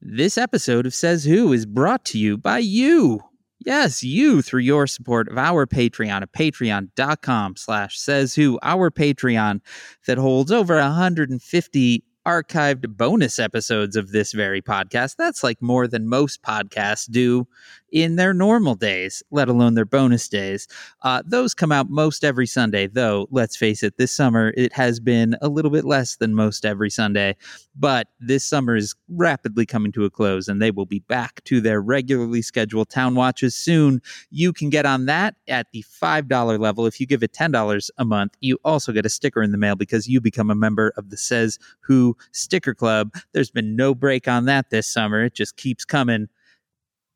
This episode of Says Who is brought to you by you. Yes, you through your support of our Patreon at patreon.com slash says who, our Patreon that holds over 150 archived bonus episodes of this very podcast. That's like more than most podcasts do in their normal days, let alone their bonus days. Uh, those come out most every Sunday, though, let's face it, this summer it has been a little bit less than most every Sunday. But this summer is rapidly coming to a close, and they will be back to their regularly scheduled town watches soon. You can get on that at the $5 level. If you give it $10 a month, you also get a sticker in the mail because you become a member of the Says Who Sticker Club. There's been no break on that this summer, it just keeps coming.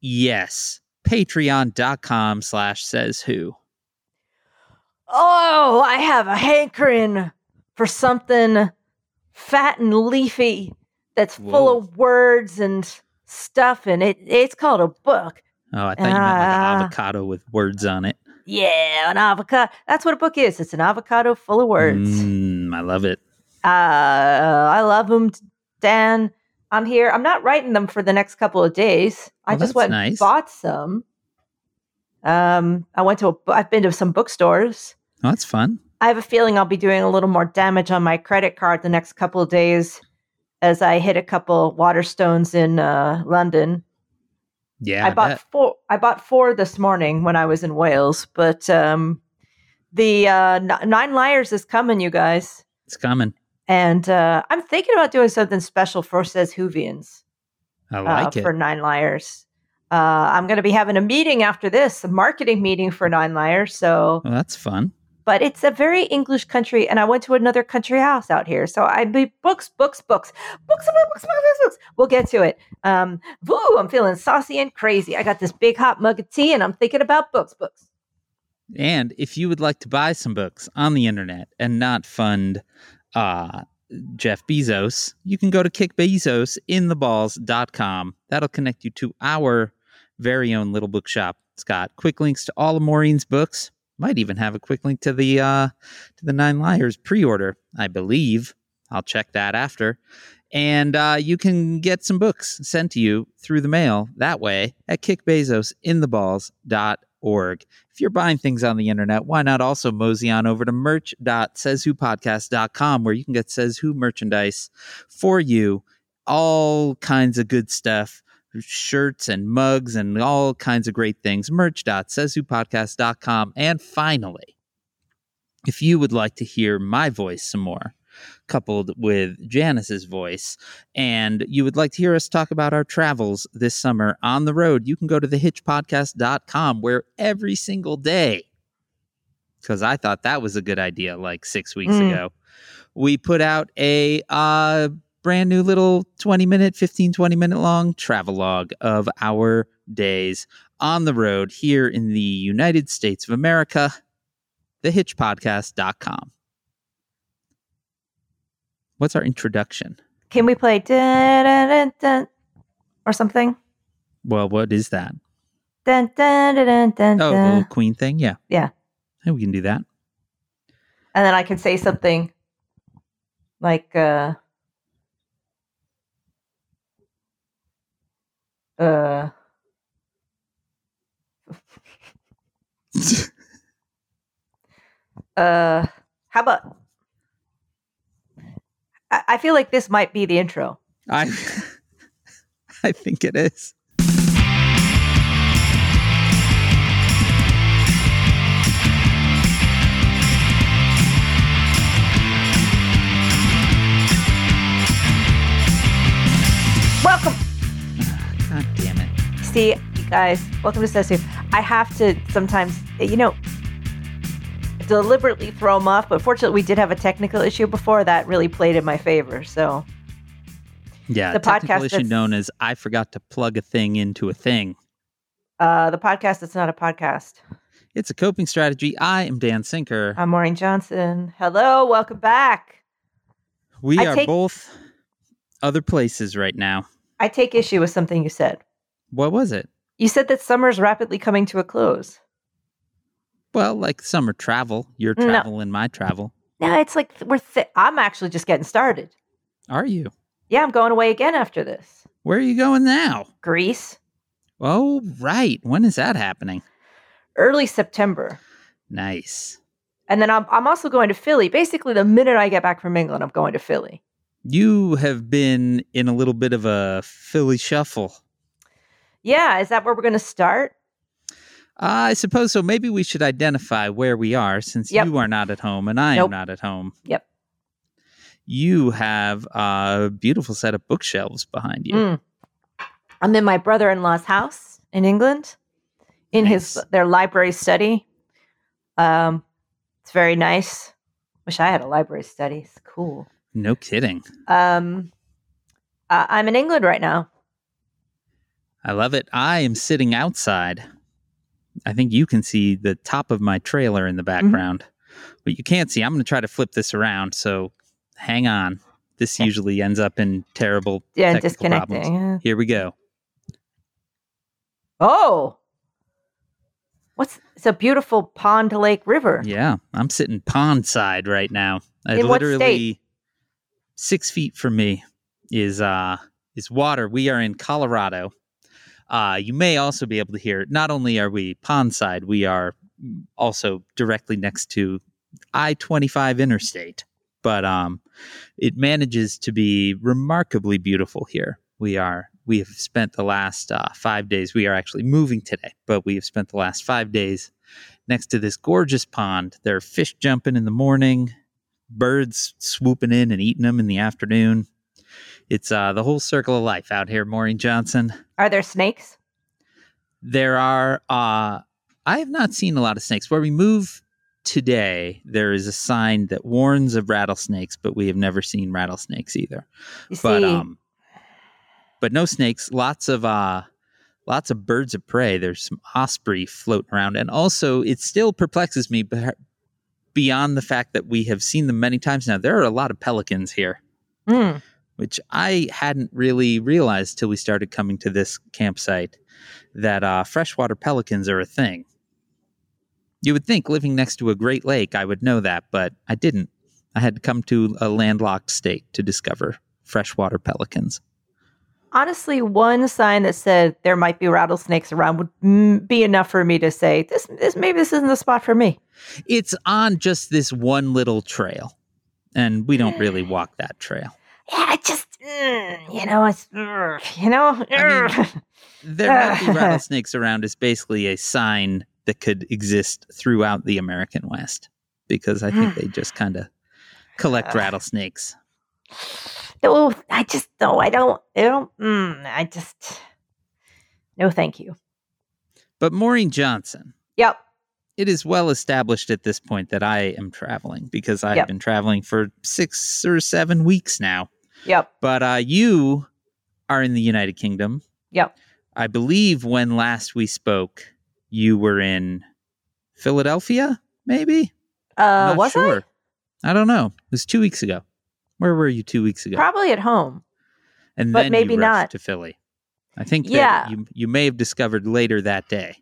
Yes. Patreon.com slash says who. Oh, I have a hankering for something fat and leafy that's full of words and stuff, and it it's called a book. Oh, I thought you meant like an avocado with words on it. Yeah, an avocado. That's what a book is. It's an avocado full of words. Mm, I love it. Uh, I love them, Dan. I'm here. I'm not writing them for the next couple of days. I Well, just went nice. and bought some. Um, I went to a. I've been to some bookstores. Oh, that's fun. I have a feeling I'll be doing a little more damage on my credit card the next couple of days as I hit a couple Waterstones in uh, London. Yeah, I, I bought bet. four. I bought four this morning when I was in Wales, but um, the uh, N- Nine Liars is coming, you guys, It's coming. and uh, I'm thinking about doing something special for Says Whovians I uh, like it. for Nine Liars. Uh, I'm going to be having a meeting after this, a marketing meeting for Nine Liars. So Well, that's fun. but it's a very English country, and I went to another country house out here. So I be books, books, books, books, books, books, books, books. We'll get to it. Um, woo, I'm feeling saucy and crazy. I got this big hot mug of tea, and I'm thinking about books, books. And if you would like to buy some books on the internet and not fund uh, Jeff Bezos, you can go to kickbezosintheballs.com. That'll connect you to our very own little bookshop. It's got quick links to all of Maureen's books. Might even have a quick link to the uh, to the Nine Liars pre-order, I believe. I'll check that after. And uh, you can get some books sent to you through the mail that way at kickbezosintheballs.org. If you're buying things on the internet, why not also mosey on over to merch.sayswhopodcast.com where you can get Says Who merchandise for you. All kinds of good stuff, shirts and mugs and all kinds of great things. Merch.sayswhopodcast.com. And finally, if you would like to hear my voice some more, coupled with Janice's voice, and you would like to hear us talk about our travels this summer on the road, you can go to thehitchpodcast.com where every single day, because I thought that was a good idea like six weeks Mm. ago, we put out a uh, brand new little 20 minute, 15, 20 minute long travelogue of our days on the road here in the United States of America, thehitchpodcast.com. What's our introduction? Can we play dun, dun, dun, dun, or something? Well, what is that? Dun, dun, dun, dun, dun, Oh, the little queen thing? Yeah. Yeah. Yeah, we can do that. and then I can say something like uh uh uh how about I, I feel like this might be the intro I I think it is. welcome God damn it. see you guys welcome to Sassy. i have to sometimes you know deliberately throw them off but fortunately we did have a technical issue before that really played in my favor so Yeah, The technical podcast issue known as I forgot to plug a thing into a thing. uh the podcast it's not a podcast It's a coping strategy. I am Dan Sinker. i'm maureen johnson hello welcome back we I are take- both other places right now. i take issue with something you said What was it? you said that summer is rapidly coming to a close Well, like summer travel, your No. travel and my travel. no it's like we're th- i'm actually just getting started Are you? yeah i'm going away again after this Where are you going now? Greece, Oh, right. When is that happening? early September. Nice. And then I'm, I'm also going to Philly. Basically, the minute I get back from England, I'm going to Philly. You have been in a little bit of a Philly shuffle. Yeah, is that where we're going to start? I suppose so. Maybe we should identify where we are since Yep. you are not at home and I Nope. am not at home. Yep. You have a beautiful set of bookshelves behind you. Mm. I'm in my brother-in-law's house in England, in his their library study. Um, it's very nice. Wish I had a library study. It's cool. No kidding. Um, uh, I'm in England right now. I love it. I am sitting outside. I think you can see the top of my trailer in the Mm-hmm. background. But you can't see. I'm going to try to flip this around. So hang on. This usually ends up in terrible Yeah, disconnecting. problems. Here we go. Oh, what's it's a beautiful pond lake river. Yeah, I'm sitting pond side right now. I In what literally state? six feet from me is uh is water. We are in Colorado. Uh, you may also be able to hear. Not only are we pond side, we are also directly next to I twenty five interstate. But um, it manages to be remarkably beautiful here. We are we have spent the last uh, five days. We are actually moving today, but we have spent the last five days next to this gorgeous pond. There are fish jumping in the morning, birds swooping in and eating them in the afternoon. It's uh, the whole circle of life out here, Maureen Johnson. Are there snakes? There are, uh, I have not seen a lot of snakes. Where we move today, there is a sign that warns of rattlesnakes, but we have never seen rattlesnakes either. You see, But um, but no snakes. Lots of uh, lots of birds of prey. There's some osprey floating around, and also it still perplexes me. But beyond the fact that we have seen them many times now, there are a lot of pelicans here, Mm, which I hadn't really realized till we started coming to this campsite. That uh, freshwater pelicans are a thing. You would think living next to a Great Lake, I would know that, but I didn't. I had to come to a landlocked state to discover freshwater pelicans. honestly, one sign that said there might be rattlesnakes around would mm, be enough for me to say this. This maybe this isn't the spot for me. It's on just this one little trail, and we don't really walk that trail. Yeah, I just mm, you know it's mm, you know. I mean, mm. There might be rattlesnakes around is basically a sign that could exist throughout the American West because I think they just kind of collect rattlesnakes. no, I just no, I don't. I don't. Mm, I just no, thank you. But Maureen Johnson, Yep. it is well established at this point that I am traveling because I've Yep. been traveling for six or seven weeks now. Yep. But uh, you are in the United Kingdom. Yep. I believe when last we spoke, you were in Philadelphia, maybe? Uh, was sure. I? don't know. It was two weeks ago. Where were you two weeks ago? probably at home? and but then maybe you not. to Philly. I think that Yeah. you you may have discovered later that day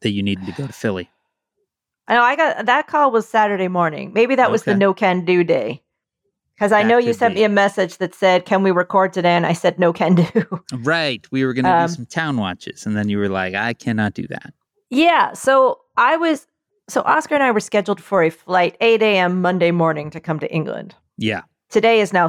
that you needed to go to Philly. I know I got that call was Saturday morning. Maybe that was the no can do day. Because I know you sent be. me a message that said, "Can we record today?" And I said, "No can do." Right. We were going to Um, do some town watches, and then you were like, "I cannot do that." yeah. So I was. So Oscar and I were scheduled for a flight 8 a.m. Monday morning to come to England. Yeah. Today is now.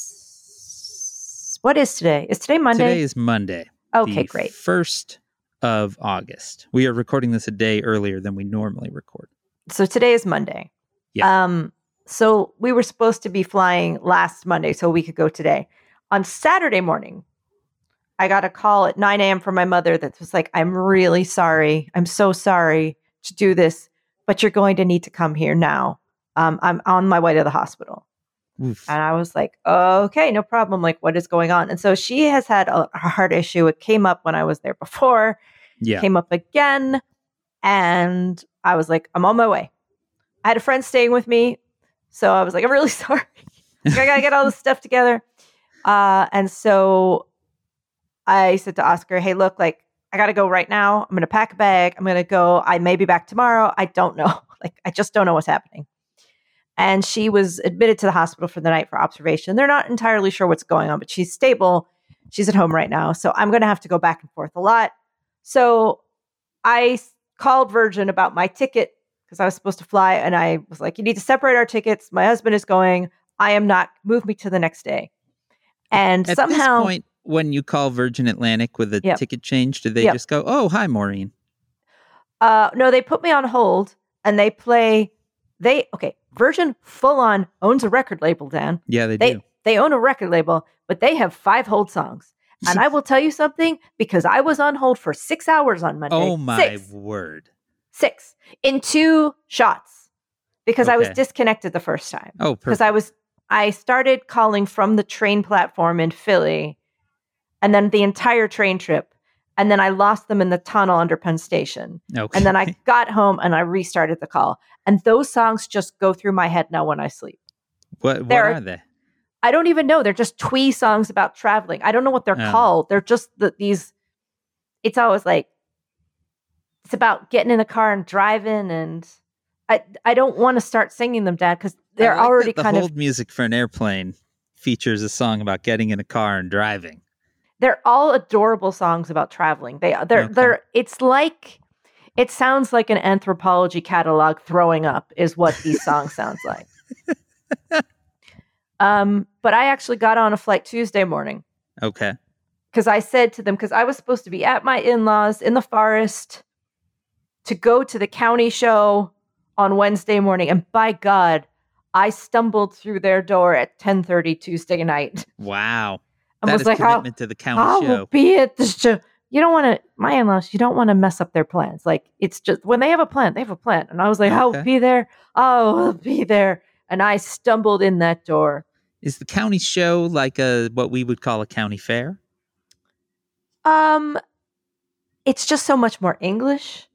s- What is today? Is today Monday? Today is Monday. okay, the great. First of August. We are recording this a day earlier than we normally record. So today is Monday. Yeah. Um, so we were supposed to be flying last Monday, so we could go today. On Saturday morning, I got a call at 9 a.m. from my mother that was like, I'm really sorry. I'm so sorry to do this, but you're going to need to come here now. Um, I'm on my way to the hospital. Oof. And I was like, okay, no problem. Like, what is going on? And so she has had a, a heart issue. It came up when I was there before Yeah. came up again. And I was like, I'm on my way. I had a friend staying with me. So I was like, I'm really sorry. I got to get all this stuff together. Uh, and so I said to Oscar, hey, look, like, I got to go right now. I'm to pack a bag. I'm to go. I may be back tomorrow. I don't know. Like, I just don't know what's happening. and she was admitted to the hospital for the night for observation. They're not entirely sure what's going on, but she's stable. She's at home right now. So I'm going to have to go back and forth a lot. So I called Virgin about my ticket because I was supposed to fly. And I was like, you need to separate our tickets. My husband is going. I am not. Move me to the next day. And At somehow, this point, when you call Virgin Atlantic with a Yep. ticket change, do they Yep. just go, "Oh, hi, Maureen"? uh, no, they put me on hold and they play. They okay. Virgin full on owns a record label, Dan. Yeah, they, They do. they own a record label, but they have five hold songs. And I will tell you something because I was on hold for six hours on Monday. Oh my Six. word! Six in two shots because I was disconnected the first time. Oh, Because. I was I started calling from the train platform in Philly, and then the entire train trip, and then I lost them in the tunnel under Penn Station. okay. And then I got home and I restarted the call. And those songs just go through my head now when I sleep. what what are- are they? I don't even know. They're just twee songs about traveling. I don't know what they're Oh. called. They're just the, these. It's always like it's about getting in the car and driving, and I I don't want to start singing them, Dad, because they're like already the kind of music for an airplane features a song about getting in a car and driving. they're all adorable songs about traveling. They they're Okay. they're it's like it sounds like an Anthropologie catalog throwing up is what these songs sounds like. Um, but I actually got on a flight Tuesday morning Okay. because I said to them, because I was supposed to be at my in laws in the forest to go to the county show on Wednesday morning. And by God, I stumbled through their door at 1030 Tuesday night Wow. That was is like, "Oh, commitment to the county I will show. be at the show. You don't want to, my in laws, you don't want to mess up their plans. Like, it's just when they have a plan, they have a plan. And I was like, I'll be there. I'll be there. And I stumbled in that door. Is the county show like a what we would call a county fair? Um, it's just so much more English.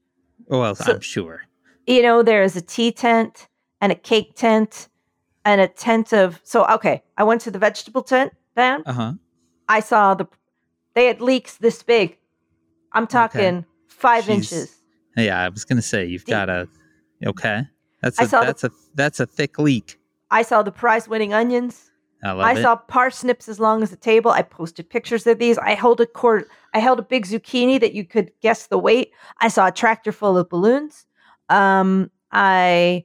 Well, So- I'm sure. you know, there is a tea tent and a cake tent and a tent of. So, okay, I went to the vegetable tent, Dan. Uh huh. I saw the, they had leeks this big. I'm talking five Jeez. inches. Yeah, I was gonna say you've The- got a. Okay. That's I a saw the- that's a that's a thick leak. I saw the prize winning onions. I I saw parsnips as long as a table. I posted pictures of these. I held a cord. I held a big zucchini that you could guess the weight. I saw a tractor full of balloons. Um, I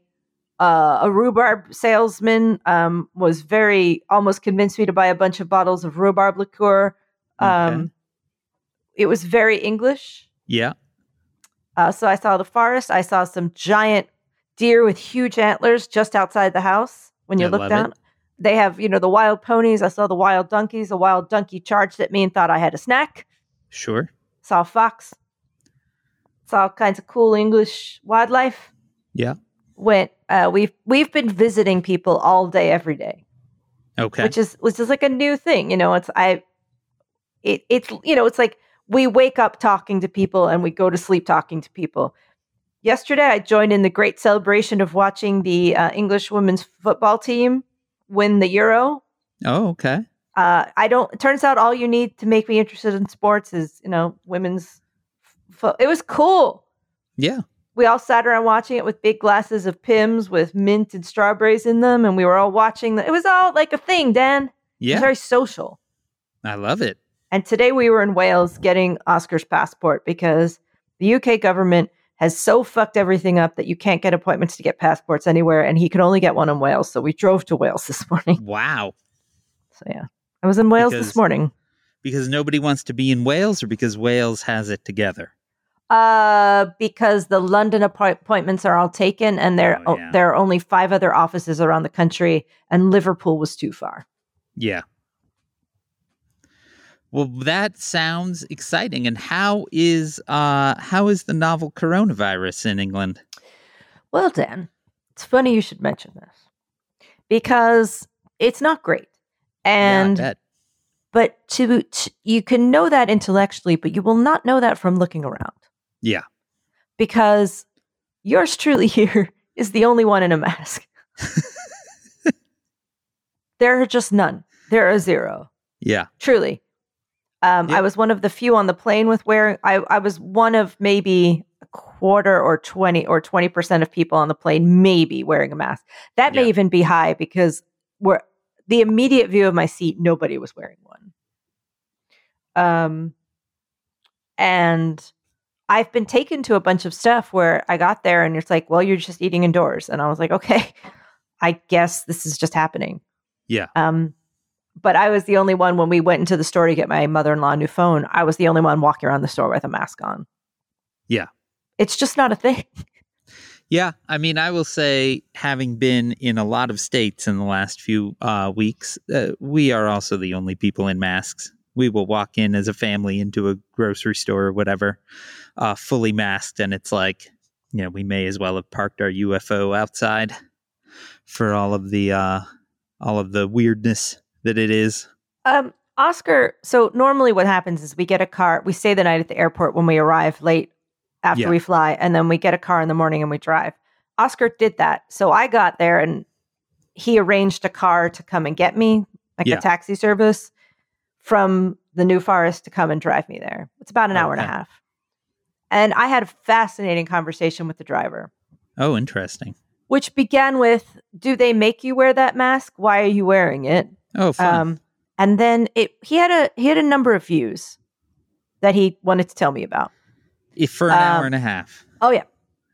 uh, a rhubarb salesman um, was very almost convinced me to buy a bunch of bottles of rhubarb liqueur. Um, Okay. It was very English. yeah. Uh, so I saw the forest. I saw some giant deer with huge antlers just outside the house. When you I look down. it. They have you know the wild ponies. I saw the wild donkeys. A wild donkey charged at me and thought I had a snack. Sure. Saw a fox. Saw all kinds of cool English wildlife. Yeah. Went. Uh, we've we've been visiting people all day, every day, Okay. which is which is like a new thing. You know, it's I. It it's you know it's like we wake up talking to people and we go to sleep talking to people. Yesterday, I joined in the great celebration of watching the uh, English women's football team win the Euro. oh, okay. Uh, I don't. It turns out all you need to make me interested in sports is you know women's. Fo- it was cool. Yeah. We all sat around watching it with big glasses of Pimm's with mint and strawberries in them, and we were all watching. The, it was all like a thing, Dan. It was Yeah. very social. I love it. And today we were in Wales getting Oscar's passport because the UK government has so fucked everything up that you can't get appointments to get passports anywhere, and he could only get one in Wales. So we drove to Wales this morning. Wow. So yeah, I was in Wales Because- this morning. Because nobody wants to be in Wales, or because Wales has it together. Uh, because the London appointments are all taken, and there Oh, yeah. there are only five other offices around the country, and Liverpool was too far. Yeah. Well, that sounds exciting. And how is uh how is the novel coronavirus in England? Well, Dan, it's funny you should mention this because it's not great, and yeah, but to, to you can know that intellectually, but you will not know that from looking around. Yeah. because yours truly here is the only one in a mask. there are just none. There are zero. Yeah. Truly. Um, Yep. I was one of the few on the plane with wearing, I, I was one of maybe a quarter or 20 or 20% of people on the plane maybe wearing a mask. That may even be high because we're the immediate view of my seat, nobody was wearing one. Um, and I've been taken to a bunch of stuff where I got there and it's like, well, you're just eating indoors. And I was like, okay, I guess this is just happening. Yeah. Um, but I was the only one when we went into the store to get my mother in law a new phone. I was the only one walking around the store with a mask on. Yeah. It's just not a thing. Yeah, I mean, I will say, having been in a lot of states in the last few uh, weeks, uh, we are also the only people in masks. We will walk in as a family into a grocery store or whatever, uh, fully masked, and it's like, you know, we may as well have parked our UFO outside for all of the uh, all of the weirdness that it is. Um, Oscar, so normally what happens is we get a car, we stay the night at the airport when we arrive late after Yeah. we fly, and then we get a car in the morning and we drive. Oscar did that. So I got there and he arranged a car to come and get me, like Yeah. a taxi service from the New Forest to come and drive me there. It's about an hour and a half. And I had a fascinating conversation with the driver. Oh, interesting. which began with do they make you wear that mask why are you wearing it Oh, fun. um, and then it he had a he had a number of views that he wanted to tell me about If for an um, hour and a half. oh yeah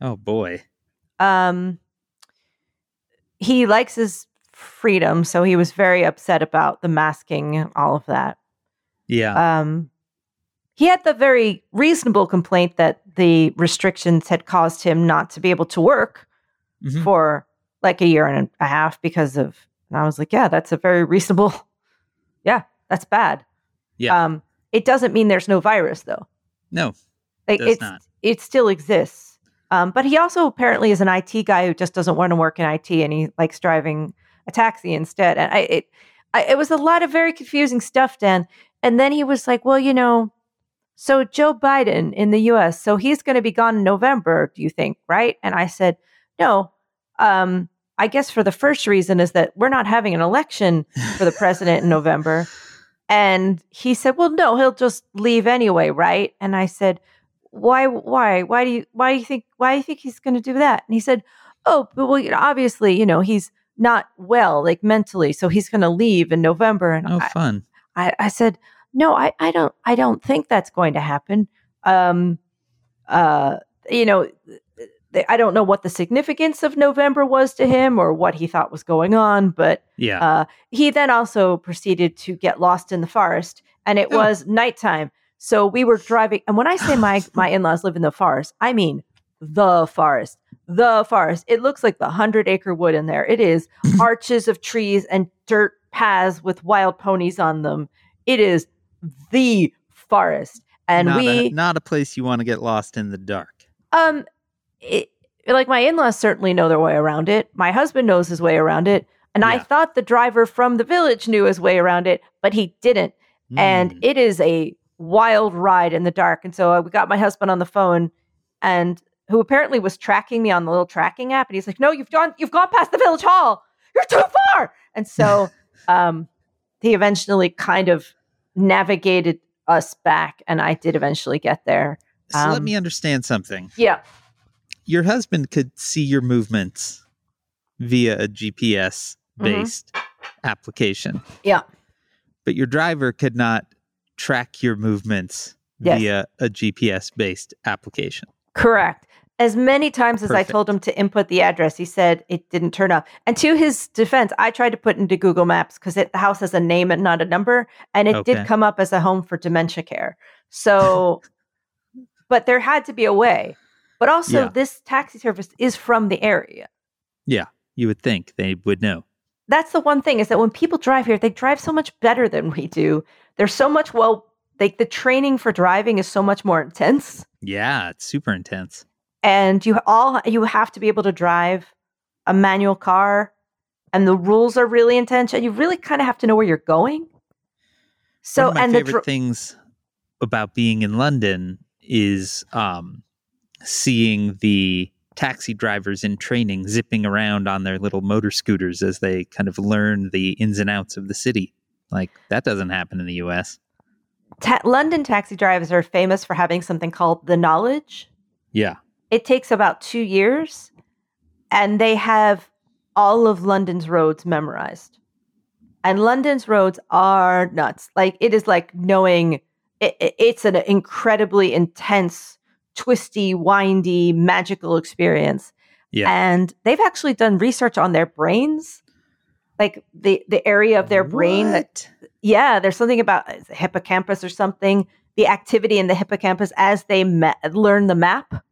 Oh boy. um, he likes his freedom so he was very upset about the masking and all of that Yeah. um, he had the very reasonable complaint that the restrictions had caused him not to be able to work Mhm. for like a year and a half because of and I was like, yeah, that's a very reasonable yeah, that's bad. Yeah. Um it doesn't mean there's no virus though. No. Like it's not. it still exists. Um but he also apparently is an IT guy who just doesn't want to work in IT and he likes driving a taxi instead. And I it I, it was a lot of very confusing stuff, Dan. And then he was like, well, you know, so Joe Biden in the US, so he's going to be gone in November, do you think, right? And I said, no. Um, I guess for the first reason is that we're not having an election for the president in November. And he said, well, no, he'll just leave anyway, right? And I said, why, why, why do you, why do you think, why do you think he's going to do that? And he said, oh, but well, you know, obviously, you know, he's not well, like mentally, so he's going to leave in November. And Oh, I, fun. I, I said, no, I, I don't, I don't think that's going to happen. Um, uh, you know, I don't know what the significance of November was to him or what he thought was going on, but Yeah. uh, he then also proceeded to get lost in the forest, and it Oh. was nighttime. So we were driving, and when I say my my in laws live in the forest, I mean the forest, the forest. It looks like the hundred acre wood in there. It is arches of trees and dirt paths with wild ponies on them. It is the forest, and not we a, not a place you want to get lost in the dark. um, it, like my in-laws certainly know their way around it. My husband knows his way around it, and I thought the driver from the village knew his way around it, but he didn't. And Mm. it is a wild ride in the dark. And so I got my husband on the phone, and who apparently was tracking me on the little tracking app, and he's like, "No, you've gone, you've gone past the village hall. You're too far." And so, um, he eventually kind of navigated us back, and I did eventually get there. so let um, me understand something. Yeah. Your husband could see your movements via a GPS based application. Mm-hmm. Yeah. But your driver could not track your movements Yes. via a GPS based application. Correct. As many times as I told him to input the address, he said it didn't turn up. And to his defense, I tried to put into Google Maps because the house has a name and not a number, and it Okay. did come up as a home for dementia care. So, but there had to be a way. But also, Yeah. this taxi service is from the area. Yeah, you would think they would know. That's the one thing is that when people drive here, they drive so much better than we do. They're so much well. Like the training for driving is so much more intense. Yeah, it's super intense. and you all you have to be able to drive a manual car and the rules are really intense and you really kind of have to know where you're going so One of my and the favorite dr- things about being in London is um, seeing the taxi drivers in training zipping around on their little motor scooters as they kind of learn the ins and outs of the city. Like that doesn't happen in the U.S. ta- london taxi drivers are famous for having something called the knowledge Yeah, it takes about two years, and they have all of London's roads memorized. And London's roads are nuts. Like it is like knowing it, it- it's an incredibly intense, twisty, windy, magical experience. Yeah. And they've actually done research on their brains, like the the area of their brain that yeah, there's something about the hippocampus or something. The activity in the hippocampus as they ma- learn the map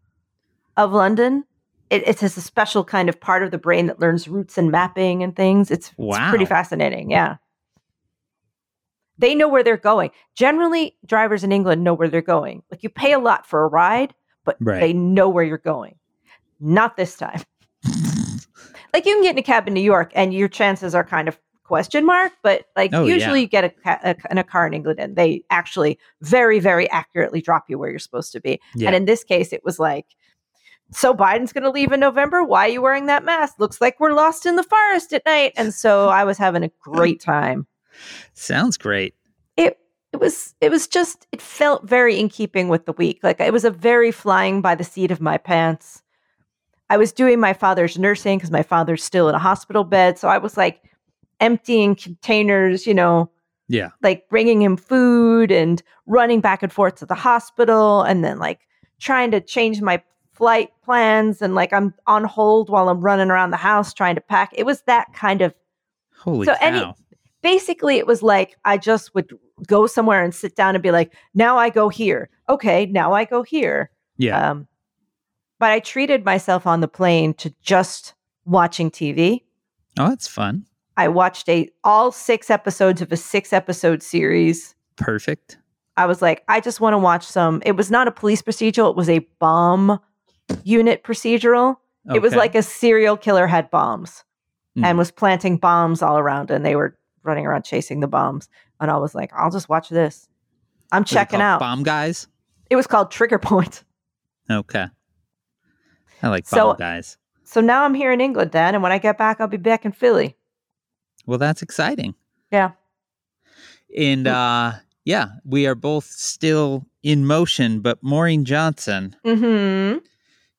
of London. It, it's just a special kind of part of the brain that learns routes and mapping and things. It's, it's pretty fascinating. Yeah. They know where they're going. Generally, drivers in England know where they're going. Like you pay a lot for a ride, but Right. they know where you're going. Not this time. like you can get in a cab in New York and your chances are kind of question mark, but like Oh, usually yeah. you get a, ca- a in a car in England and they actually very very accurately drop you where you're supposed to be. Yeah. And in this case, it was like, so Biden's going to leave in November. Why are you wearing that mask? Looks like we're lost in the forest at night. And so I was having a great time. Sounds great. It it was it was just it felt very in keeping with the week. Like it was a very flying by the seat of my pants. I was doing my father's nursing because my father's still in a hospital bed. So I was like emptying containers, you know, Yeah. like bringing him food and running back and forth to the hospital and then like trying to change my flight plans and like I'm on hold while I'm running around the house trying to pack. It was that kind of Holy So cow. any- basically it was like I just would go somewhere and sit down and be like, now I go here. Okay, now I go here. yeah. Um, but I treated myself on the plane to just watching TV. oh, that's fun. I watched a all six episodes of a six episode series. Perfect. I was like, I just want to watch some. It was not a police procedural, it was a bomb unit procedural. It was like a serial killer had bombs Mhm. and was planting bombs all around, and they were running around chasing the bombs. And I was like, I'll just watch this. I'm Was checking out. Bomb guys. It was called Trigger Point. Okay. I like So- bomb guys. So now I'm here in England, Dan, and when I get back, I'll be back in Philly. Well, that's exciting. Yeah. And uh yeah, we are both still in motion, but Maureen Johnson, Mm-hmm.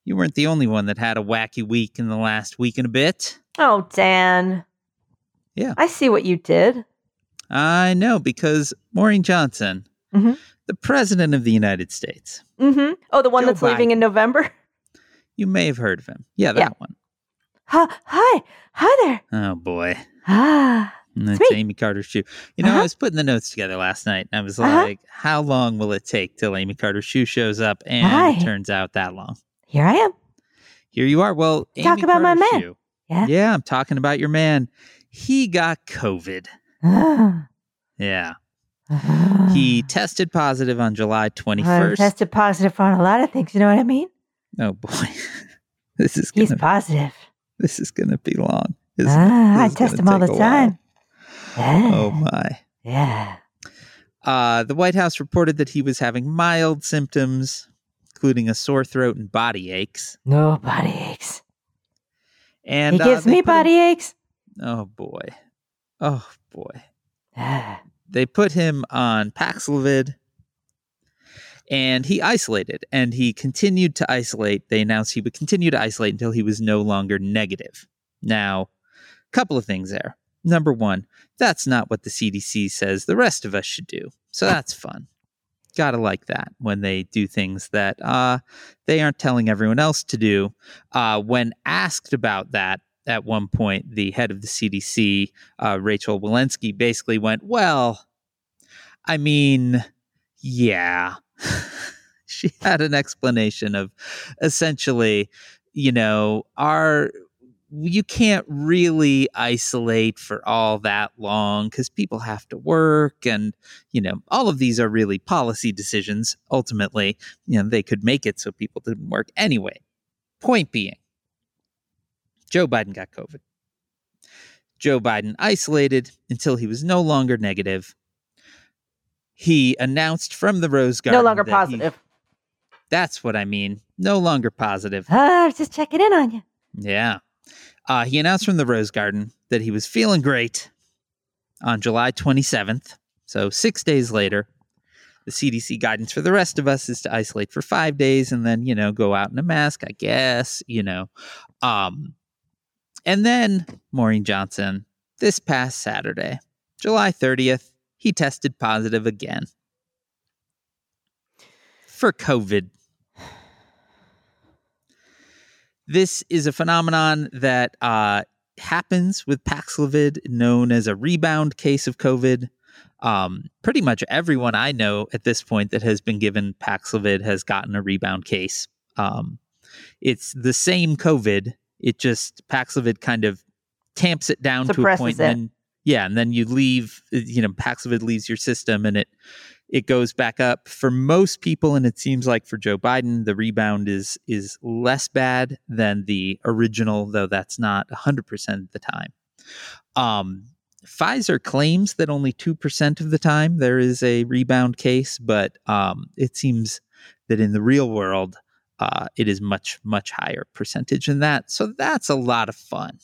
you weren't the only one that had a wacky week in the last week and a bit. Oh, Dan. Yeah. I see what you did. I know because Maureen Johnson, Mhm. the president of the United States. Mm-hmm. Oh, the one Joe that's leaving in November. You may have heard of him. Yeah, that Yeah. one. Hi, hi, hi there. Oh boy. Ah, And It's that's. Amy Carter's shoe. You know, I Uh-huh. was putting the notes together last night and I was Uh-huh. like, how long will it take till Amy Carter's shoe shows up? And Hi. it turns out that long. here I am. Here you are. Well, Talk Amy about my man. shoe. Yeah. Yeah, I'm talking about your man. He got COVID. Ah, Yeah. ah. He tested positive on July I've 21st. tested positive on a lot of things. You know what I mean? oh boy. this is He's gonna positive. this is gonna be long. This- Ah, I this is test him all the time. Yeah. Oh my. yeah. Uh, the White House reported that he was having mild symptoms, including a sore throat and body aches. No body aches. And he uh, gives me put him- body aches. Oh boy. Oh boy. Ah. They put him on Paxlovid and he isolated and he continued to isolate. They announced he would continue to isolate until he was no longer negative. Now, a couple of things there. Number one, that's not what the CDC says the rest of us should do. So that's fun. Gotta like that when they do things that uh, they aren't telling everyone else to do. Uh, when asked about that at one point, the head of the CDC, uh, Rochelle Walensky, basically went, Well, I mean, yeah. she had an explanation of essentially, you know, our you can't really isolate for all that long because people have to work and you know all of these are really policy decisions ultimately you know they could make it so people didn't work anyway point being joe biden got covid joe biden isolated until he was no longer negative he announced from the rose garden no longer that he- positive. that's what i mean no longer positive Ah, I was just checking in on you. yeah. Uh, he announced from the Rose Garden that he was feeling great on July 27th. So, six days later, The CDC guidance for the rest of us is to isolate for five days and then, you know, go out in a mask, I guess, you know. Um, and then Maureen Johnson, this past Saturday, July 30th, he tested positive again for COVID. This is a phenomenon that uh, happens with Paxlovid, known as a rebound case of COVID. Um, pretty much everyone I know at this point that has been given Paxlovid has gotten a rebound case. Um, it's the same COVID. It just Paxlovid kind of tamps it down to a point, it. and then yeah, and then you leave. You know, Paxlovid leaves your system, and it it goes back up for most people and it seems like for Joe Biden the rebound is is less bad than the original though that's not 100% of the time. Um, Pfizer claims that only 2% of the time there is a rebound case but um, it seems that in the real world uh, it is much much higher percentage than that so that's a lot of fun.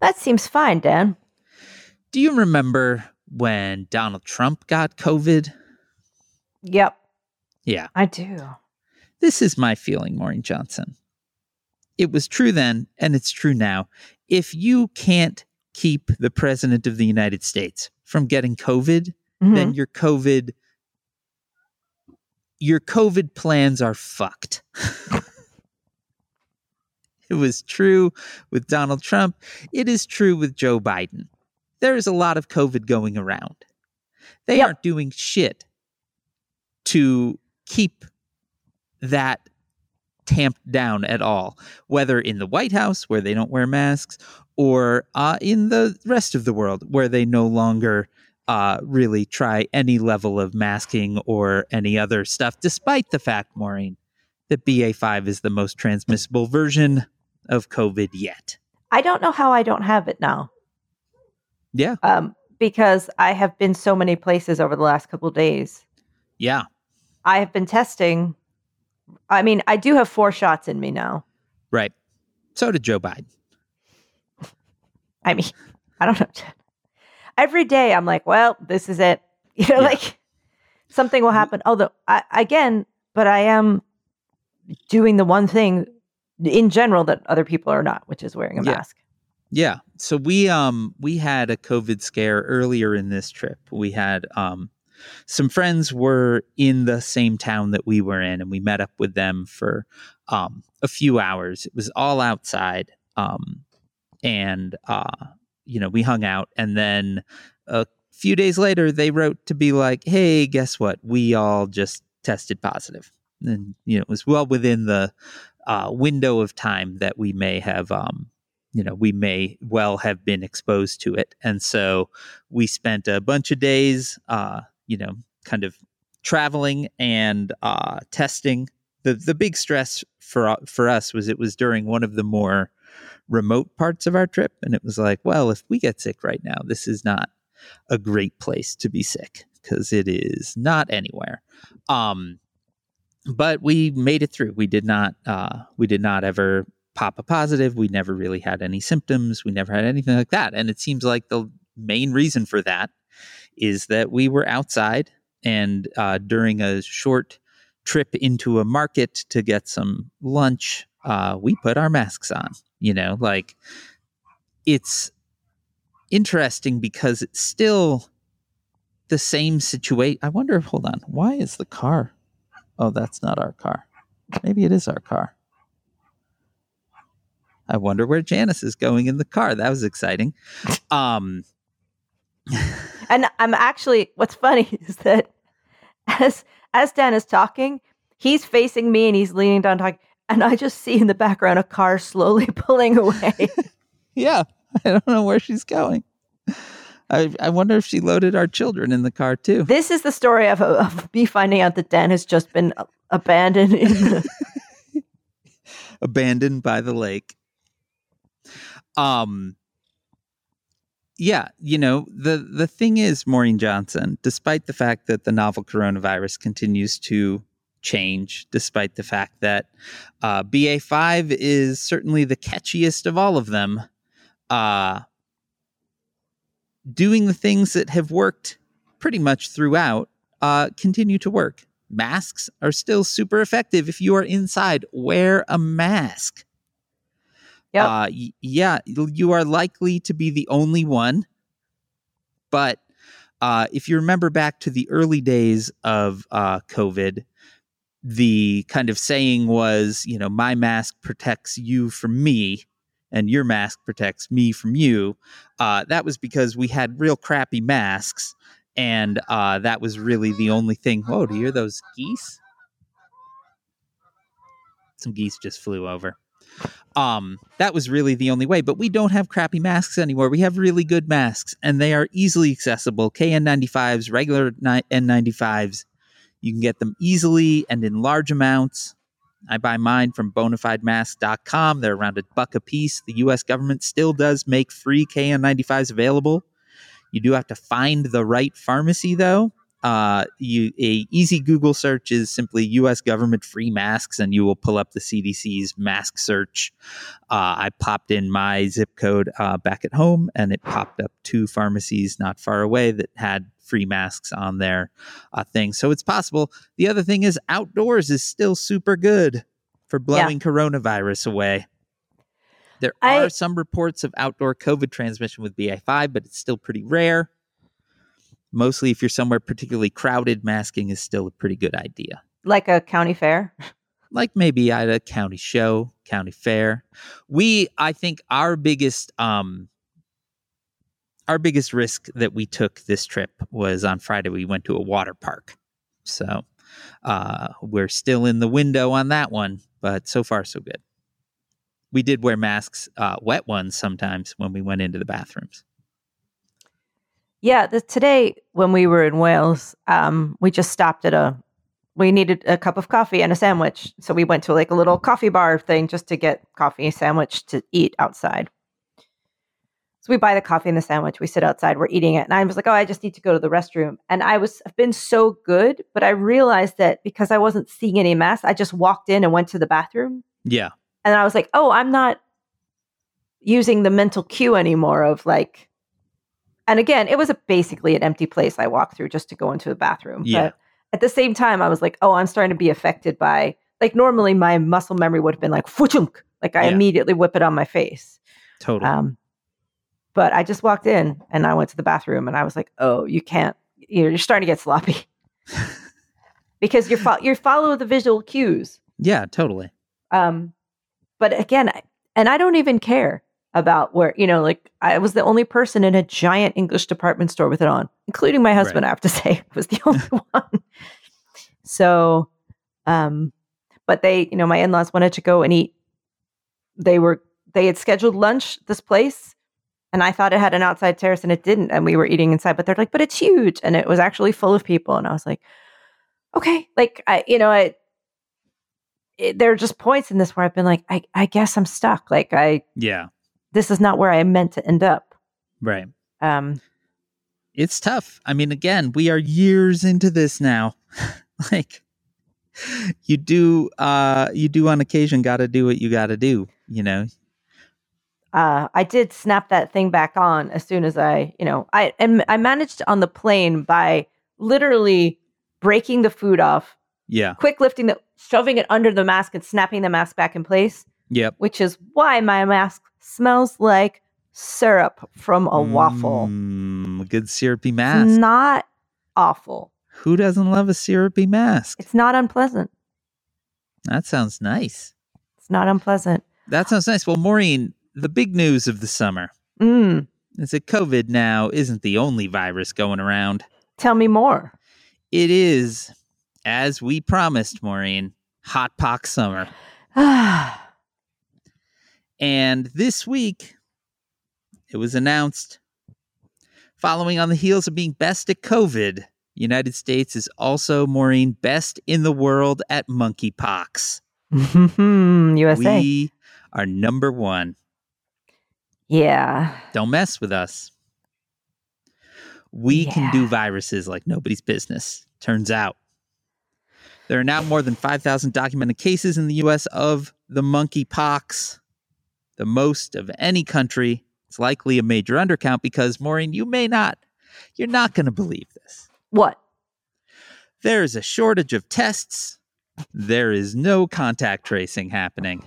That seems fine, Dan. Do you remember when Donald Trump got COVID? Yep. Yeah. I do. This is my feeling, Maureen Johnson. It was true then, and it's true now. If you can't keep the president of the United States from getting COVID, mm-hmm. then your COVID your COVID plans are fucked. it was true with Donald Trump. It is true with Joe Biden there is a lot of COVID going around. They yep. aren't doing shit to keep that tamped down at all, whether in the White House where they don't wear masks or uh, in the rest of the world where they no longer uh, really try any level of masking or any other stuff, despite the fact, Maureen, that BA5 is the most transmissible version of COVID yet. I don't know how I don't have it now. Yeah. Um, because I have been so many places over the last couple days. Yeah. I have been testing. I mean, I do have four shots in me now. Right. So did Joe Biden. I mean, I don't know. Every day I'm like, well, this is it. You know, yeah. like something will happen. Although, I, again, but I am doing the one thing in general that other people are not, which is wearing a yeah. mask. Yeah. So we um we had a COVID scare earlier in this trip. We had um some friends were in the same town that we were in and we met up with them for um a few hours. It was all outside. Um and uh you know, we hung out and then a few days later they wrote to be like, "Hey, guess what? We all just tested positive." And you know, it was well within the uh, window of time that we may have um, you know we may well have been exposed to it and so we spent a bunch of days uh you know kind of traveling and uh testing the the big stress for for us was it was during one of the more remote parts of our trip and it was like well if we get sick right now this is not a great place to be sick because it is not anywhere um but we made it through we did not uh we did not ever pop a positive. We never really had any symptoms. We never had anything like that. And it seems like the main reason for that is that we were outside and uh, during a short trip into a market to get some lunch, uh, we put our masks on. You know, like it's interesting because it's still the same situation. I wonder, hold on, why is the car? Oh, that's not our car. Maybe it is our car. I wonder where Janice is going in the car. That was exciting. Um, and I'm actually what's funny is that as as Dan is talking, he's facing me and he's leaning down talking, and I just see in the background a car slowly pulling away. yeah, I don't know where she's going. I, I wonder if she loaded our children in the car too. This is the story of, of me finding out that Dan has just been abandoned in the abandoned by the lake um yeah, you know, the the thing is, Maureen Johnson, despite the fact that the novel coronavirus continues to change, despite the fact that uh, BA5 is certainly the catchiest of all of them, uh, doing the things that have worked pretty much throughout, uh, continue to work. Masks are still super effective. If you are inside, wear a mask. Yep. Uh, y- yeah, you are likely to be the only one. But uh, if you remember back to the early days of uh, COVID, the kind of saying was, you know, my mask protects you from me, and your mask protects me from you. Uh, that was because we had real crappy masks, and uh, that was really the only thing. Whoa, do you hear those geese? Some geese just flew over. Um, that was really the only way. But we don't have crappy masks anymore. We have really good masks, and they are easily accessible. KN95s, regular ni- N95s. You can get them easily and in large amounts. I buy mine from bonafidemask.com. They're around a buck a piece. The US government still does make free KN95s available. You do have to find the right pharmacy though. Uh, you a easy Google search is simply U.S. government free masks, and you will pull up the CDC's mask search. Uh, I popped in my zip code uh, back at home, and it popped up two pharmacies not far away that had free masks on their uh, thing. So it's possible. The other thing is outdoors is still super good for blowing coronavirus away. There I- are some reports of outdoor COVID transmission with BA5, but it's still pretty rare. Mostly, if you're somewhere particularly crowded, masking is still a pretty good idea. Like a county fair. Like maybe at a county show, county fair. We, I think, our biggest, um, our biggest risk that we took this trip was on Friday. We went to a water park, so uh, we're still in the window on that one. But so far, so good. We did wear masks, uh, wet ones sometimes when we went into the bathrooms. Yeah, the, today when we were in Wales, um, we just stopped at a. We needed a cup of coffee and a sandwich, so we went to like a little coffee bar thing just to get coffee and sandwich to eat outside. So we buy the coffee and the sandwich. We sit outside. We're eating it, and I was like, "Oh, I just need to go to the restroom." And I was I've been so good, but I realized that because I wasn't seeing any mess, I just walked in and went to the bathroom, Yeah, and I was like, "Oh, I'm not using the mental cue anymore of like." And again, it was a, basically an empty place I walked through just to go into the bathroom. Yeah. But at the same time, I was like, "Oh, I'm starting to be affected by like normally my muscle memory would have been like "Fwchunk," like I Yeah. immediately whip it on my face. totally. Um, but I just walked in and I went to the bathroom and I was like, "Oh, you can't. You're, you're starting to get sloppy." because you're fo- you're follow the visual cues. yeah, totally. Um, but again, I- and I don't even care about where you know, like I was the only person in a giant English department store with it on, including my husband. I have to say, was the only one. So, um, but they, you know, my in-laws wanted to go and eat. They were they had scheduled lunch this place. And I thought it had an outside terrace and it didn't. And we were eating inside, but they're like, but it's huge. And it was actually full of people. And I was like, okay. Like, I, you know, I, it, there are just points in this where I've been like, I, I guess I'm stuck. Like, I, Yeah, this is not where I meant to end up. right. Um, it's tough. I mean, again, we are years into this now. like you do uh you do on occasion gotta do what you gotta do, you know. Uh, I did snap that thing back on as soon as I, you know, I and I managed on the plane by literally breaking the food off, Yeah. quick lifting the, shoving it under the mask and snapping the mask back in place, Yep. which is why my mask smells like syrup from a waffle. Mm, a good syrupy It's mask. not awful. Who doesn't love a syrupy mask? It's not unpleasant. That sounds nice. It's not unpleasant. That sounds nice. Well, Maureen, the big news of the summer Mm, is that COVID now isn't the only virus going around. tell me more. It is, as we promised, Maureen, hot pox summer. And this week, it was announced following on the heels of being best at COVID, United States is also, Maureen, best in the world at monkeypox. USA. We are number one. Yeah. Don't mess with us. We can do viruses like nobody's business, turns out. There are now more than 5,000 documented cases in the US of the monkeypox, the most of any country. It's likely a major undercount because, Maureen, you may not You're not going to believe this. What? There is a shortage of tests. There is no contact tracing happening.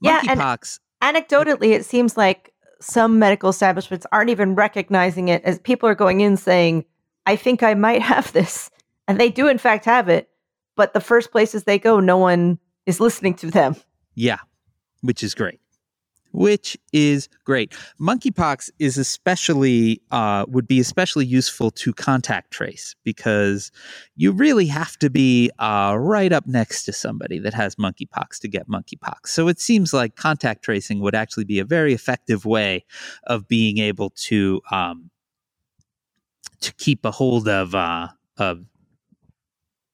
Yeah, and- Monkeypox. Anecdotally, it seems like some medical establishments aren't even recognizing it as people are going in saying, I think I might have this. And they do, in fact, have it. But the first places they go, no one is listening to them. Yeah, which is great. Which is great. Monkeypox is especially uh, would be especially useful to contact trace because you really have to be uh, right up next to somebody that has monkeypox to get monkeypox. So it seems like contact tracing would actually be a very effective way of being able to um, to keep a hold of uh, of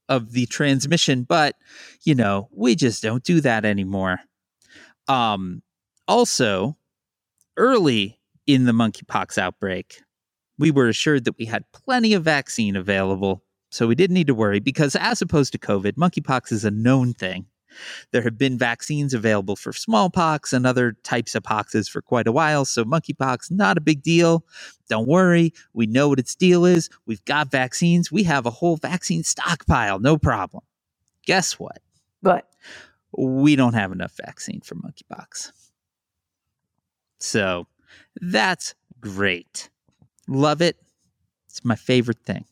of the transmission. But you know, we just don't do that anymore. Um, also, early in the monkeypox outbreak, we were assured that we had plenty of vaccine available, so we didn't need to worry because, as opposed to COVID, monkeypox is a known thing. There have been vaccines available for smallpox and other types of poxes for quite a while, so monkeypox, not a big deal. Don't worry, we know what its deal is. We've got vaccines, we have a whole vaccine stockpile, no problem. Guess what? But we don't have enough vaccine for monkeypox. So that's great. Love it. It's my favorite thing.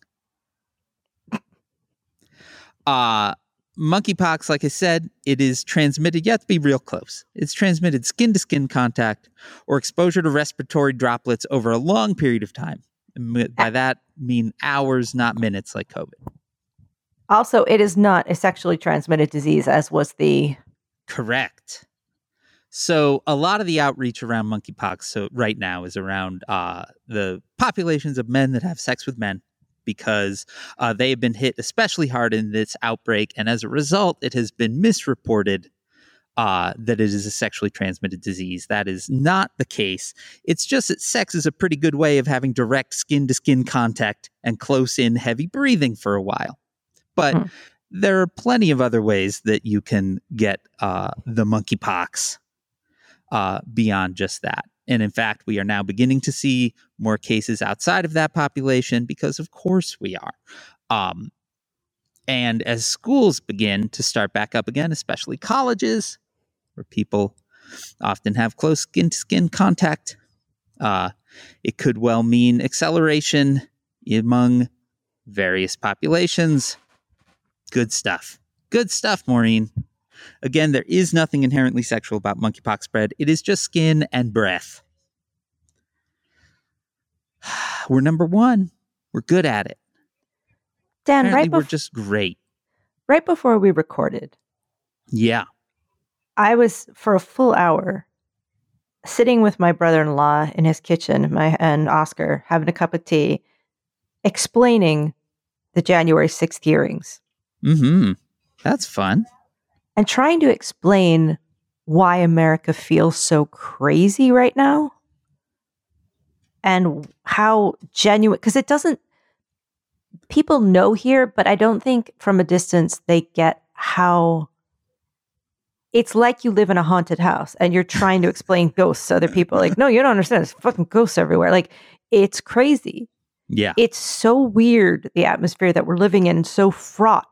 Uh monkeypox, like I said, it is transmitted. You have to be real close. It's transmitted skin to skin contact or exposure to respiratory droplets over a long period of time. And By that mean hours, not minutes, like COVID. also, it is not a sexually transmitted disease, as was the. Correct. So a lot of the outreach around monkeypox so right now is around uh, the populations of men that have sex with men because uh, they have been hit especially hard in this outbreak, and as a result, it has been misreported uh, that it is a sexually transmitted disease. That is not the case. It's just that sex is a pretty good way of having direct skin to skin contact and close in heavy breathing for a while. But Hmm. there are plenty of other ways that you can get uh, the monkeypox uh, beyond just that. And in fact, we are now beginning to see more cases outside of that population because, of course, we are. Um, and as schools begin to start back up again, especially colleges, where people often have close skin to skin contact, uh, it could well mean acceleration among various populations. Good stuff. Good stuff, Maureen. Again, there is nothing inherently sexual about monkeypox spread. It is just skin and breath. We're number one. We're good at it. Dan, Apparently, right, we're just great. right before we recorded, Yeah. I was for a full hour sitting with my brother-in-law in his kitchen, my and Oscar having a cup of tea, explaining the January 6th hearings Mm-hmm. That's fun. And trying to explain why America feels so crazy right now and how genuine because it doesn't people know here but I don't think from a distance they get how it's like you live in a haunted house and you're trying to explain ghosts to other people. Like no you don't understand. There's fucking ghosts everywhere. Like it's crazy. Yeah. it's so weird the atmosphere that we're living in so fraught.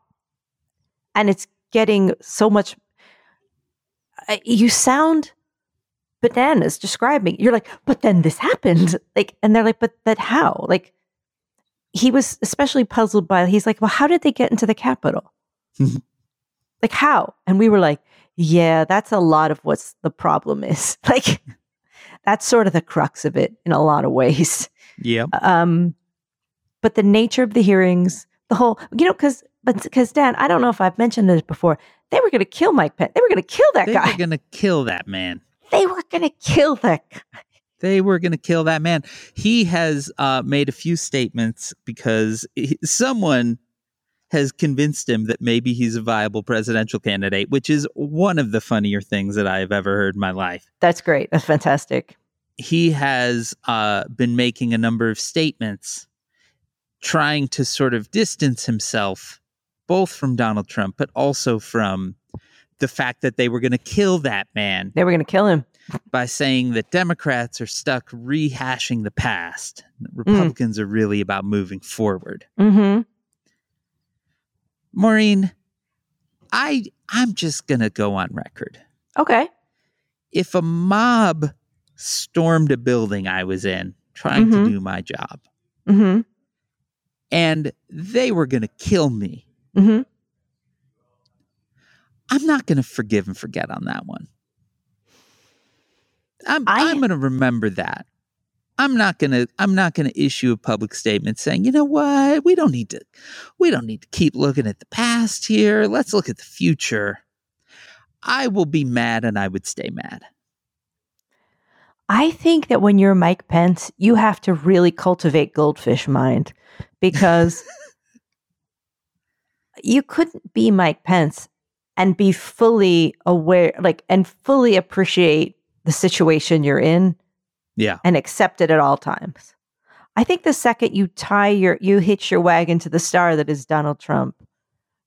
And it's getting so much I- you sound bananas describing. You're like but then this happened. Like and they're like but that how? Like he was especially puzzled by he's like well how did they get into the capitol? Like how? And we were like yeah that's a lot of what's the problem is. Like that's sort of the crux of it in a lot of ways. Yeah. um but the nature of the hearings the whole you know because but because dan i don't know if i've mentioned this before they were going to kill mike pence they were going to kill that They guy They were going to kill that man. they were going to kill that guy They were going to kill that man. He has uh, made a few statements because he, someone has convinced him that maybe he's a viable presidential candidate, which is one of the funnier things that I have ever heard in my life. that's great that's fantastic he has uh, been making a number of statements trying to sort of distance himself both from Donald Trump, but also from the fact that they were going to kill that man. they were going to kill him by saying that Democrats are stuck rehashing the past. Republicans are really about moving forward. Mm-hmm. Maureen, I I'm just gonna go on record. Okay. If a mob stormed a building I was in trying Mhm. to do my job Mm-hmm. and they were gonna kill me, Mm-hmm. I'm not gonna forgive and forget on that one. I'm I- I'm gonna remember that. I'm not gonna I'm not gonna issue a public statement saying, you know what, we don't need to we don't need to keep looking at the past here. Let's look at the future. I will be mad and I would stay mad. I think that when you're Mike Pence, you have to really cultivate goldfish mind because you couldn't be Mike Pence and be fully aware, like, and fully appreciate the situation you're in Yeah. and accept it at all times. I think the second you tie your, you hitch your wagon to the star that is Donald Trump,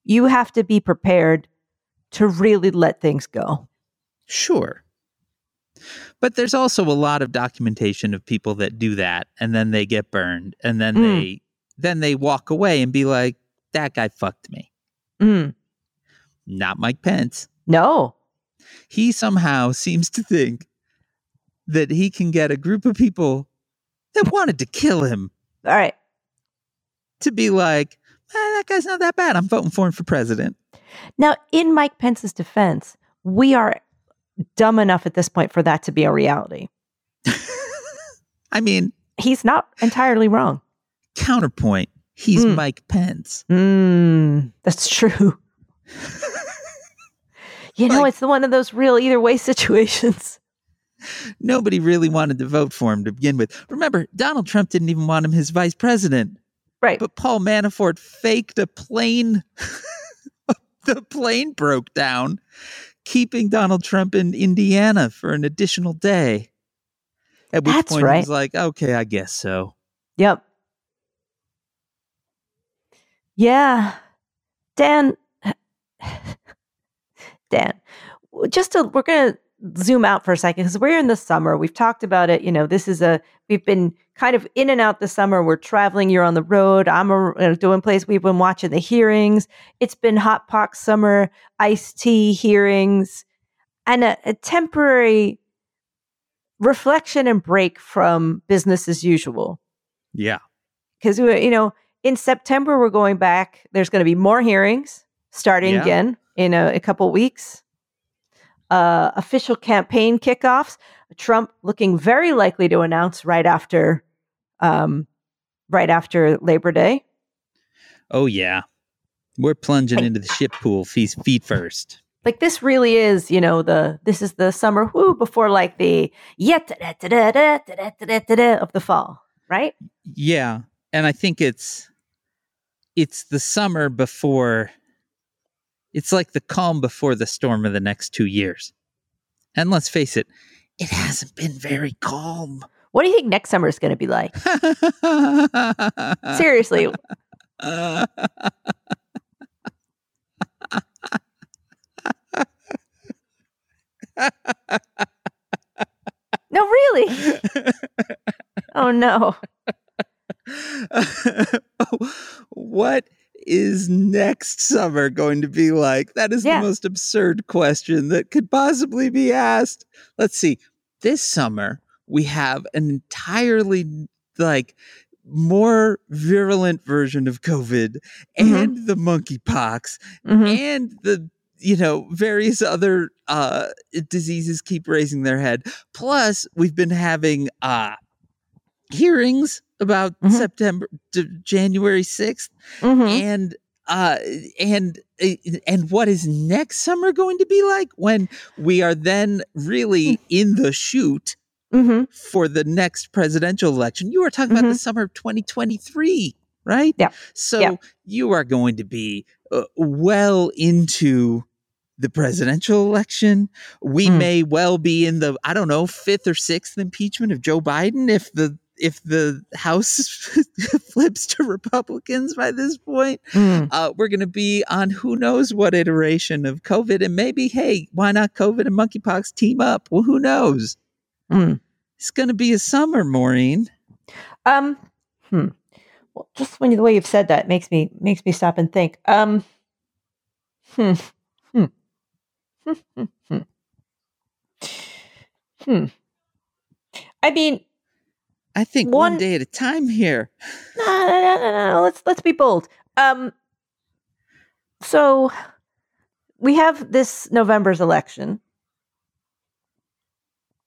you have to be prepared to really let things go. Sure. But there's also a lot of documentation of people that do that and then they get burned and then Mm. they then they walk away and be like, that guy fucked me. Mm. Not Mike Pence. No. He somehow seems to think that he can get a group of people that wanted to kill him All right. to be like, eh, that guy's not that bad. I'm voting for him for president. Now, in Mike Pence's defense, we are dumb enough at this point for that to be a reality. I mean, He's not entirely wrong. counterpoint, he's Mm. Mike Pence. Mm, that's true. you know, Like- it's one of those real either way situations. Nobody really wanted to vote for him to begin with. Remember, Donald Trump didn't even want him his vice president, Right. but Paul Manafort faked a plane. the plane broke down, keeping Donald Trump in Indiana for an additional day. At which That's point he was like, okay, I guess so. Yep. Yeah. Dan, Dan, just to, we're going to zoom out for a second because we're in the summer. We've talked about it. You know, this is a, we've been kind of in and out the summer. We're traveling. You're on the road. I'm a, uh, doing place. We've been watching the hearings. It's been hot pox summer, iced tea hearings, and a, a temporary reflection and break from business as usual Yeah. because you know in september we're going back there's going to be more hearings starting Yeah. again in a, a couple weeks uh, official campaign kickoffs trump looking very likely to announce right after um, right after labor day Oh, yeah. We're plunging into the ship pool feet, feet first. like this really is you know the this is the summer whoo before like the yeah of the fall right Yeah, and I think it's it's the summer before it's like the calm before the storm of the next 2 years. And let's face it, it hasn't been very calm. what do you think next summer is going to be like seriously no really oh no what is next summer going to be like? That is Yeah. the most absurd question that could possibly be asked. Let's see. This summer, we have an entirely like more virulent version of COVID Mhm. and the monkeypox Mhm. and the you know various other uh diseases keep raising their head plus we've been having uh hearings about Mhm. september to january 6th Mhm. and uh and and what is next summer going to be like when we are then really in the chute Mhm. for the next presidential election you were talking about the summer of 2023 right Yeah. so Yeah. you are going to be uh, well into the presidential election we Mm. may well be in the i don't know fifth or sixth impeachment of joe biden if the if the House flips to Republicans by this point, Mm. uh, we're going to be on who knows what iteration of COVID, and maybe hey, why not COVID and monkeypox team up? Well, who knows? Mm. It's going to be a summer, Maureen. Um, hmm. Well, just when you, the way you've said that makes me makes me stop and think. Um, hmm. Hmm. Hmm. Hmm. Hmm. Hmm. I mean, I think one, One- day at a time here. no, no, no, no, no. Let's let's be bold. Um, so we have this November's election.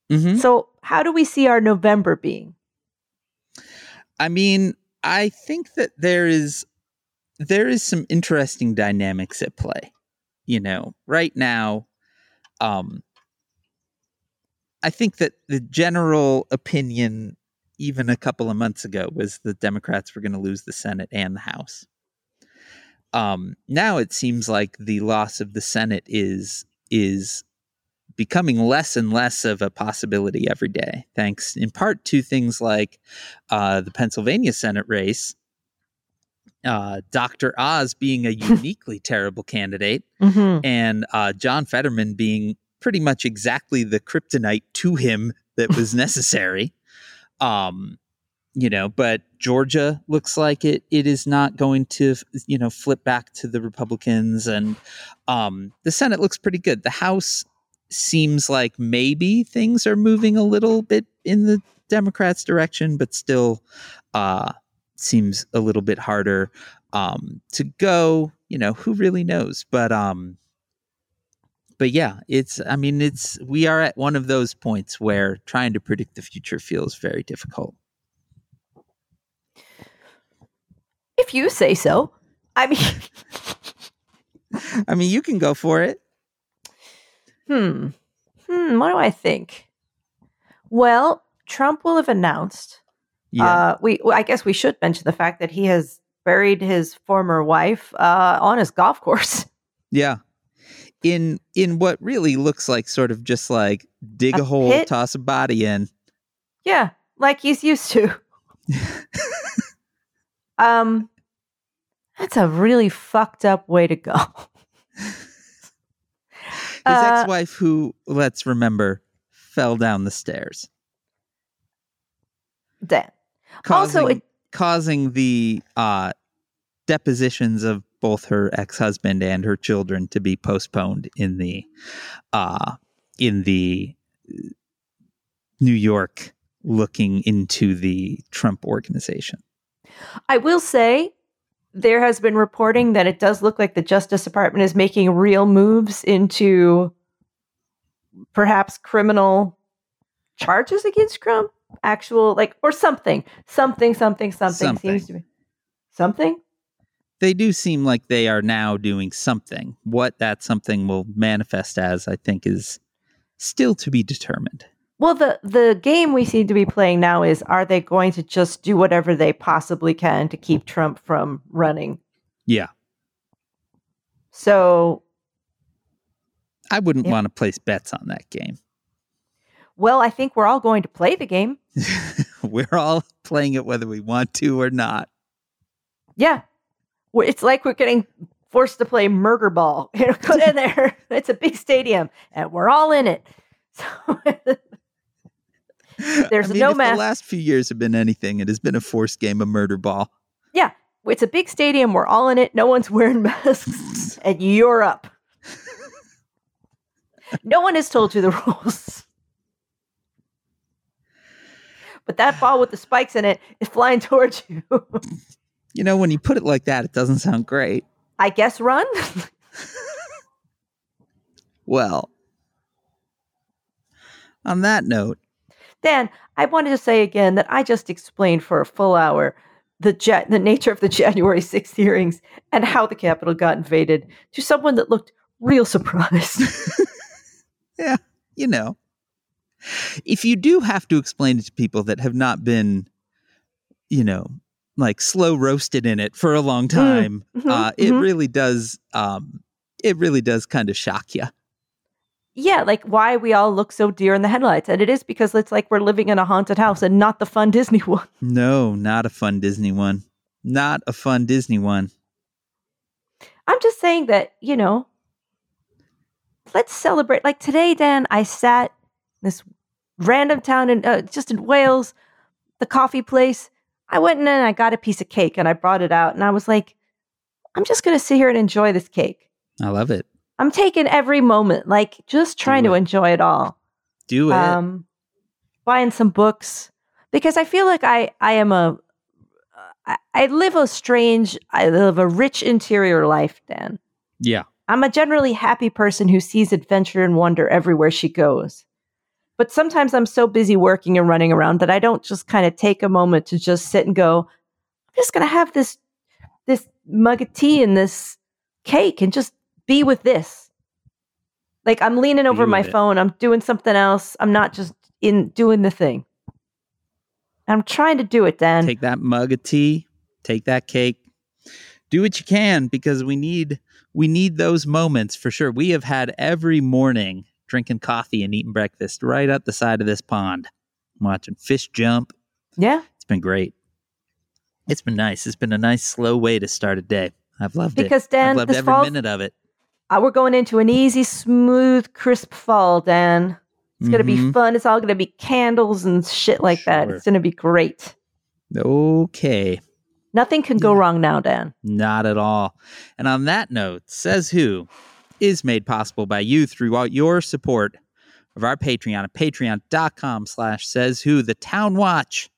hmm So how do we see our November being? I mean, I think that there is there is some interesting dynamics at play. You know, right now, um, I think that the general opinion, even a couple of months ago, was the Democrats were going to lose the Senate and the House. Um, now it seems like the loss of the Senate is is becoming less and less of a possibility every day, thanks in part to things like uh, the Pennsylvania Senate race, uh, Dr. Oz being a uniquely terrible candidate, Mm-hmm. and uh, John Fetterman being pretty much exactly the kryptonite to him that was necessary. Um, you know, but Georgia looks like it it is not going to you know flip back to the Republicans, and um, the Senate looks pretty good. The House seems like maybe things are moving a little bit in the Democrats' direction, but still uh, seems a little bit harder um, to go. You know, who really knows? But um, but yeah, it's. I mean, it's. We are at one of those points where trying to predict the future feels very difficult. If you say so. I mean, I mean, you can go for it. hmm. Hmm. What do I think? Well, Trump will have announced. Yeah, Uh, we. well, I guess we should mention the fact that he has buried his former wife uh, on his golf course. yeah. In in what really looks like sort of just like dig a, A hole, pit? toss a body in. Yeah, like he's used to. um, that's a really fucked up way to go. His Uh, ex-wife, who let's remember, fell down the stairs, Dan. causing Also, it- causing the uh, depositions of both her ex-husband and her children to be postponed in the uh, in the New York looking into the Trump organization. I will say there has been reporting that it does look like the Justice Department is making real moves into perhaps criminal charges against Trump. Actual, like, or something, something, something, something, Something. seems to be something. They do seem like they are now doing something. What that something will manifest as, I think, is still to be determined. Well, the the game we seem to be playing now is: Are they going to just do whatever they possibly can to keep Trump from running? Yeah, So, I wouldn't Yeah. want to place bets on that game. well, I think we're all going to play the game. We're all playing it whether we want to or not. Yeah. It's like we're getting forced to play murder ball. You know, put in there. It's a big stadium and we're all in it. So There's I mean, no math- The last few years have been anything. It has been a forced game of murder ball. yeah, it's a big stadium. We're all in it. No one's wearing masks and you're up. no one has told you the rules. But that ball with the spikes in it is flying towards you. You know, when you put it like that, it doesn't sound great. I guess run. Well, on that note, Dan, I wanted to say again that I just explained for a full hour the ja- the nature of the January 6th hearings and how the Capitol got invaded to someone that looked real surprised. Yeah, you know, if you do have to explain it to people that have not been, you know, like slow roasted in it for a long time, Mhm, uh, it mhm. really does. Um, it really does kind of shock you. yeah, like why we all look so deer in the headlights. And it is because it's like we're living in a haunted house and not the fun Disney one. No, not a fun Disney one. Not a fun Disney one. I'm just saying that, you know, let's celebrate. Like today, Dan, I sat in this random town in uh, just in Wales, the coffee place. I went in and I got a piece of cake and I brought it out and I was like, I'm just going to sit here and enjoy this cake. I love it. I'm taking every moment, like just trying to enjoy it all. Do it. Um, buying some books because I feel like I I am a I, I live a strange I live a rich interior life, Dan. yeah. I'm a generally happy person who sees adventure and wonder everywhere she goes. But sometimes I'm so busy working and running around that I don't just kind of take a moment to just sit and go, I'm just going to have this this mug of tea and this cake and just be with this. Like I'm leaning over my it. phone, I'm doing something else. I'm not just in doing the thing. I'm trying to do it, Dan. take that mug of tea, take that cake, do what you can because we need we need those moments for sure. We have had every morning drinking coffee and eating breakfast right up the side of this pond, watching fish jump. yeah. It's been great. It's been nice. It's been a nice slow way to start a day. I've loved Because it. Because Dan, I've loved every minute of it. Uh, we're going into an easy, smooth, crisp fall, Dan. It's going to be fun. It's all going to be candles and shit like that. It's going to be great. Okay. Nothing can go Yeah. wrong now, Dan. Not at all. And on that note, Says Who is made possible by you throughout your support of our Patreon at patreon.com slash says who, the town watch,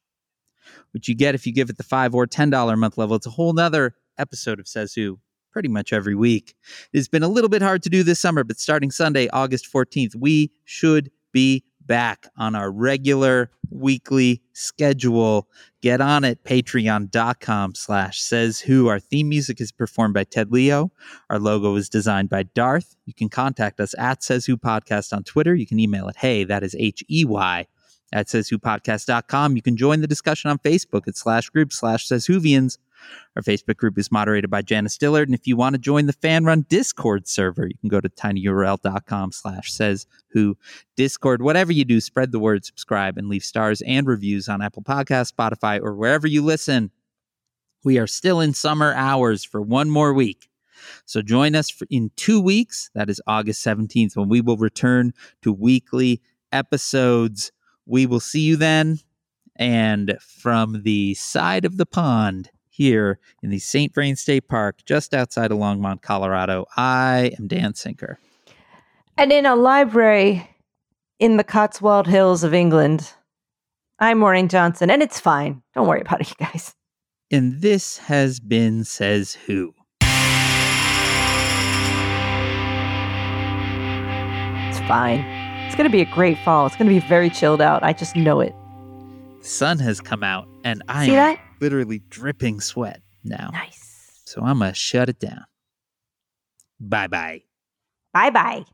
which you get if you give it the five or ten dollar a month level. It's a whole nother episode of Says Who pretty much every week. It's been a little bit hard to do this summer, but starting Sunday, August 14th, we should be back on our regular weekly schedule. Get on it patreon.com slash says who. Our theme music is performed by ted leo. Our logo is designed by darth. You can contact us at says who podcast on twitter. You can email it hey that is h-e-y at says who podcast.com you can join the discussion on facebook at slash group slash says whovians our facebook group is moderated by janice dillard and if you want to join the fan run discord server you can go to tinyurl.com slash says who Discord, whatever you do, spread the word, subscribe, and leave stars and reviews on Apple Podcasts, Spotify, or wherever you listen. We are still in summer hours for one more week. So join us in two weeks. That is August 17th when we will return to weekly episodes. We will see you then. And from the side of the pond here in the St. Vrain State Park, just outside of Longmont, Colorado, I am Dan Sinker. And in a library in the Cotswold Hills of England, I'm Maureen Johnson, and it's fine. Don't worry about it, you guys. And this has been Says Who. It's fine. It's going to be a great fall. It's going to be very chilled out. I just know it. The sun has come out, and I See am that? literally dripping sweat now. Nice. So I'm going to shut it down. Bye bye. Bye bye.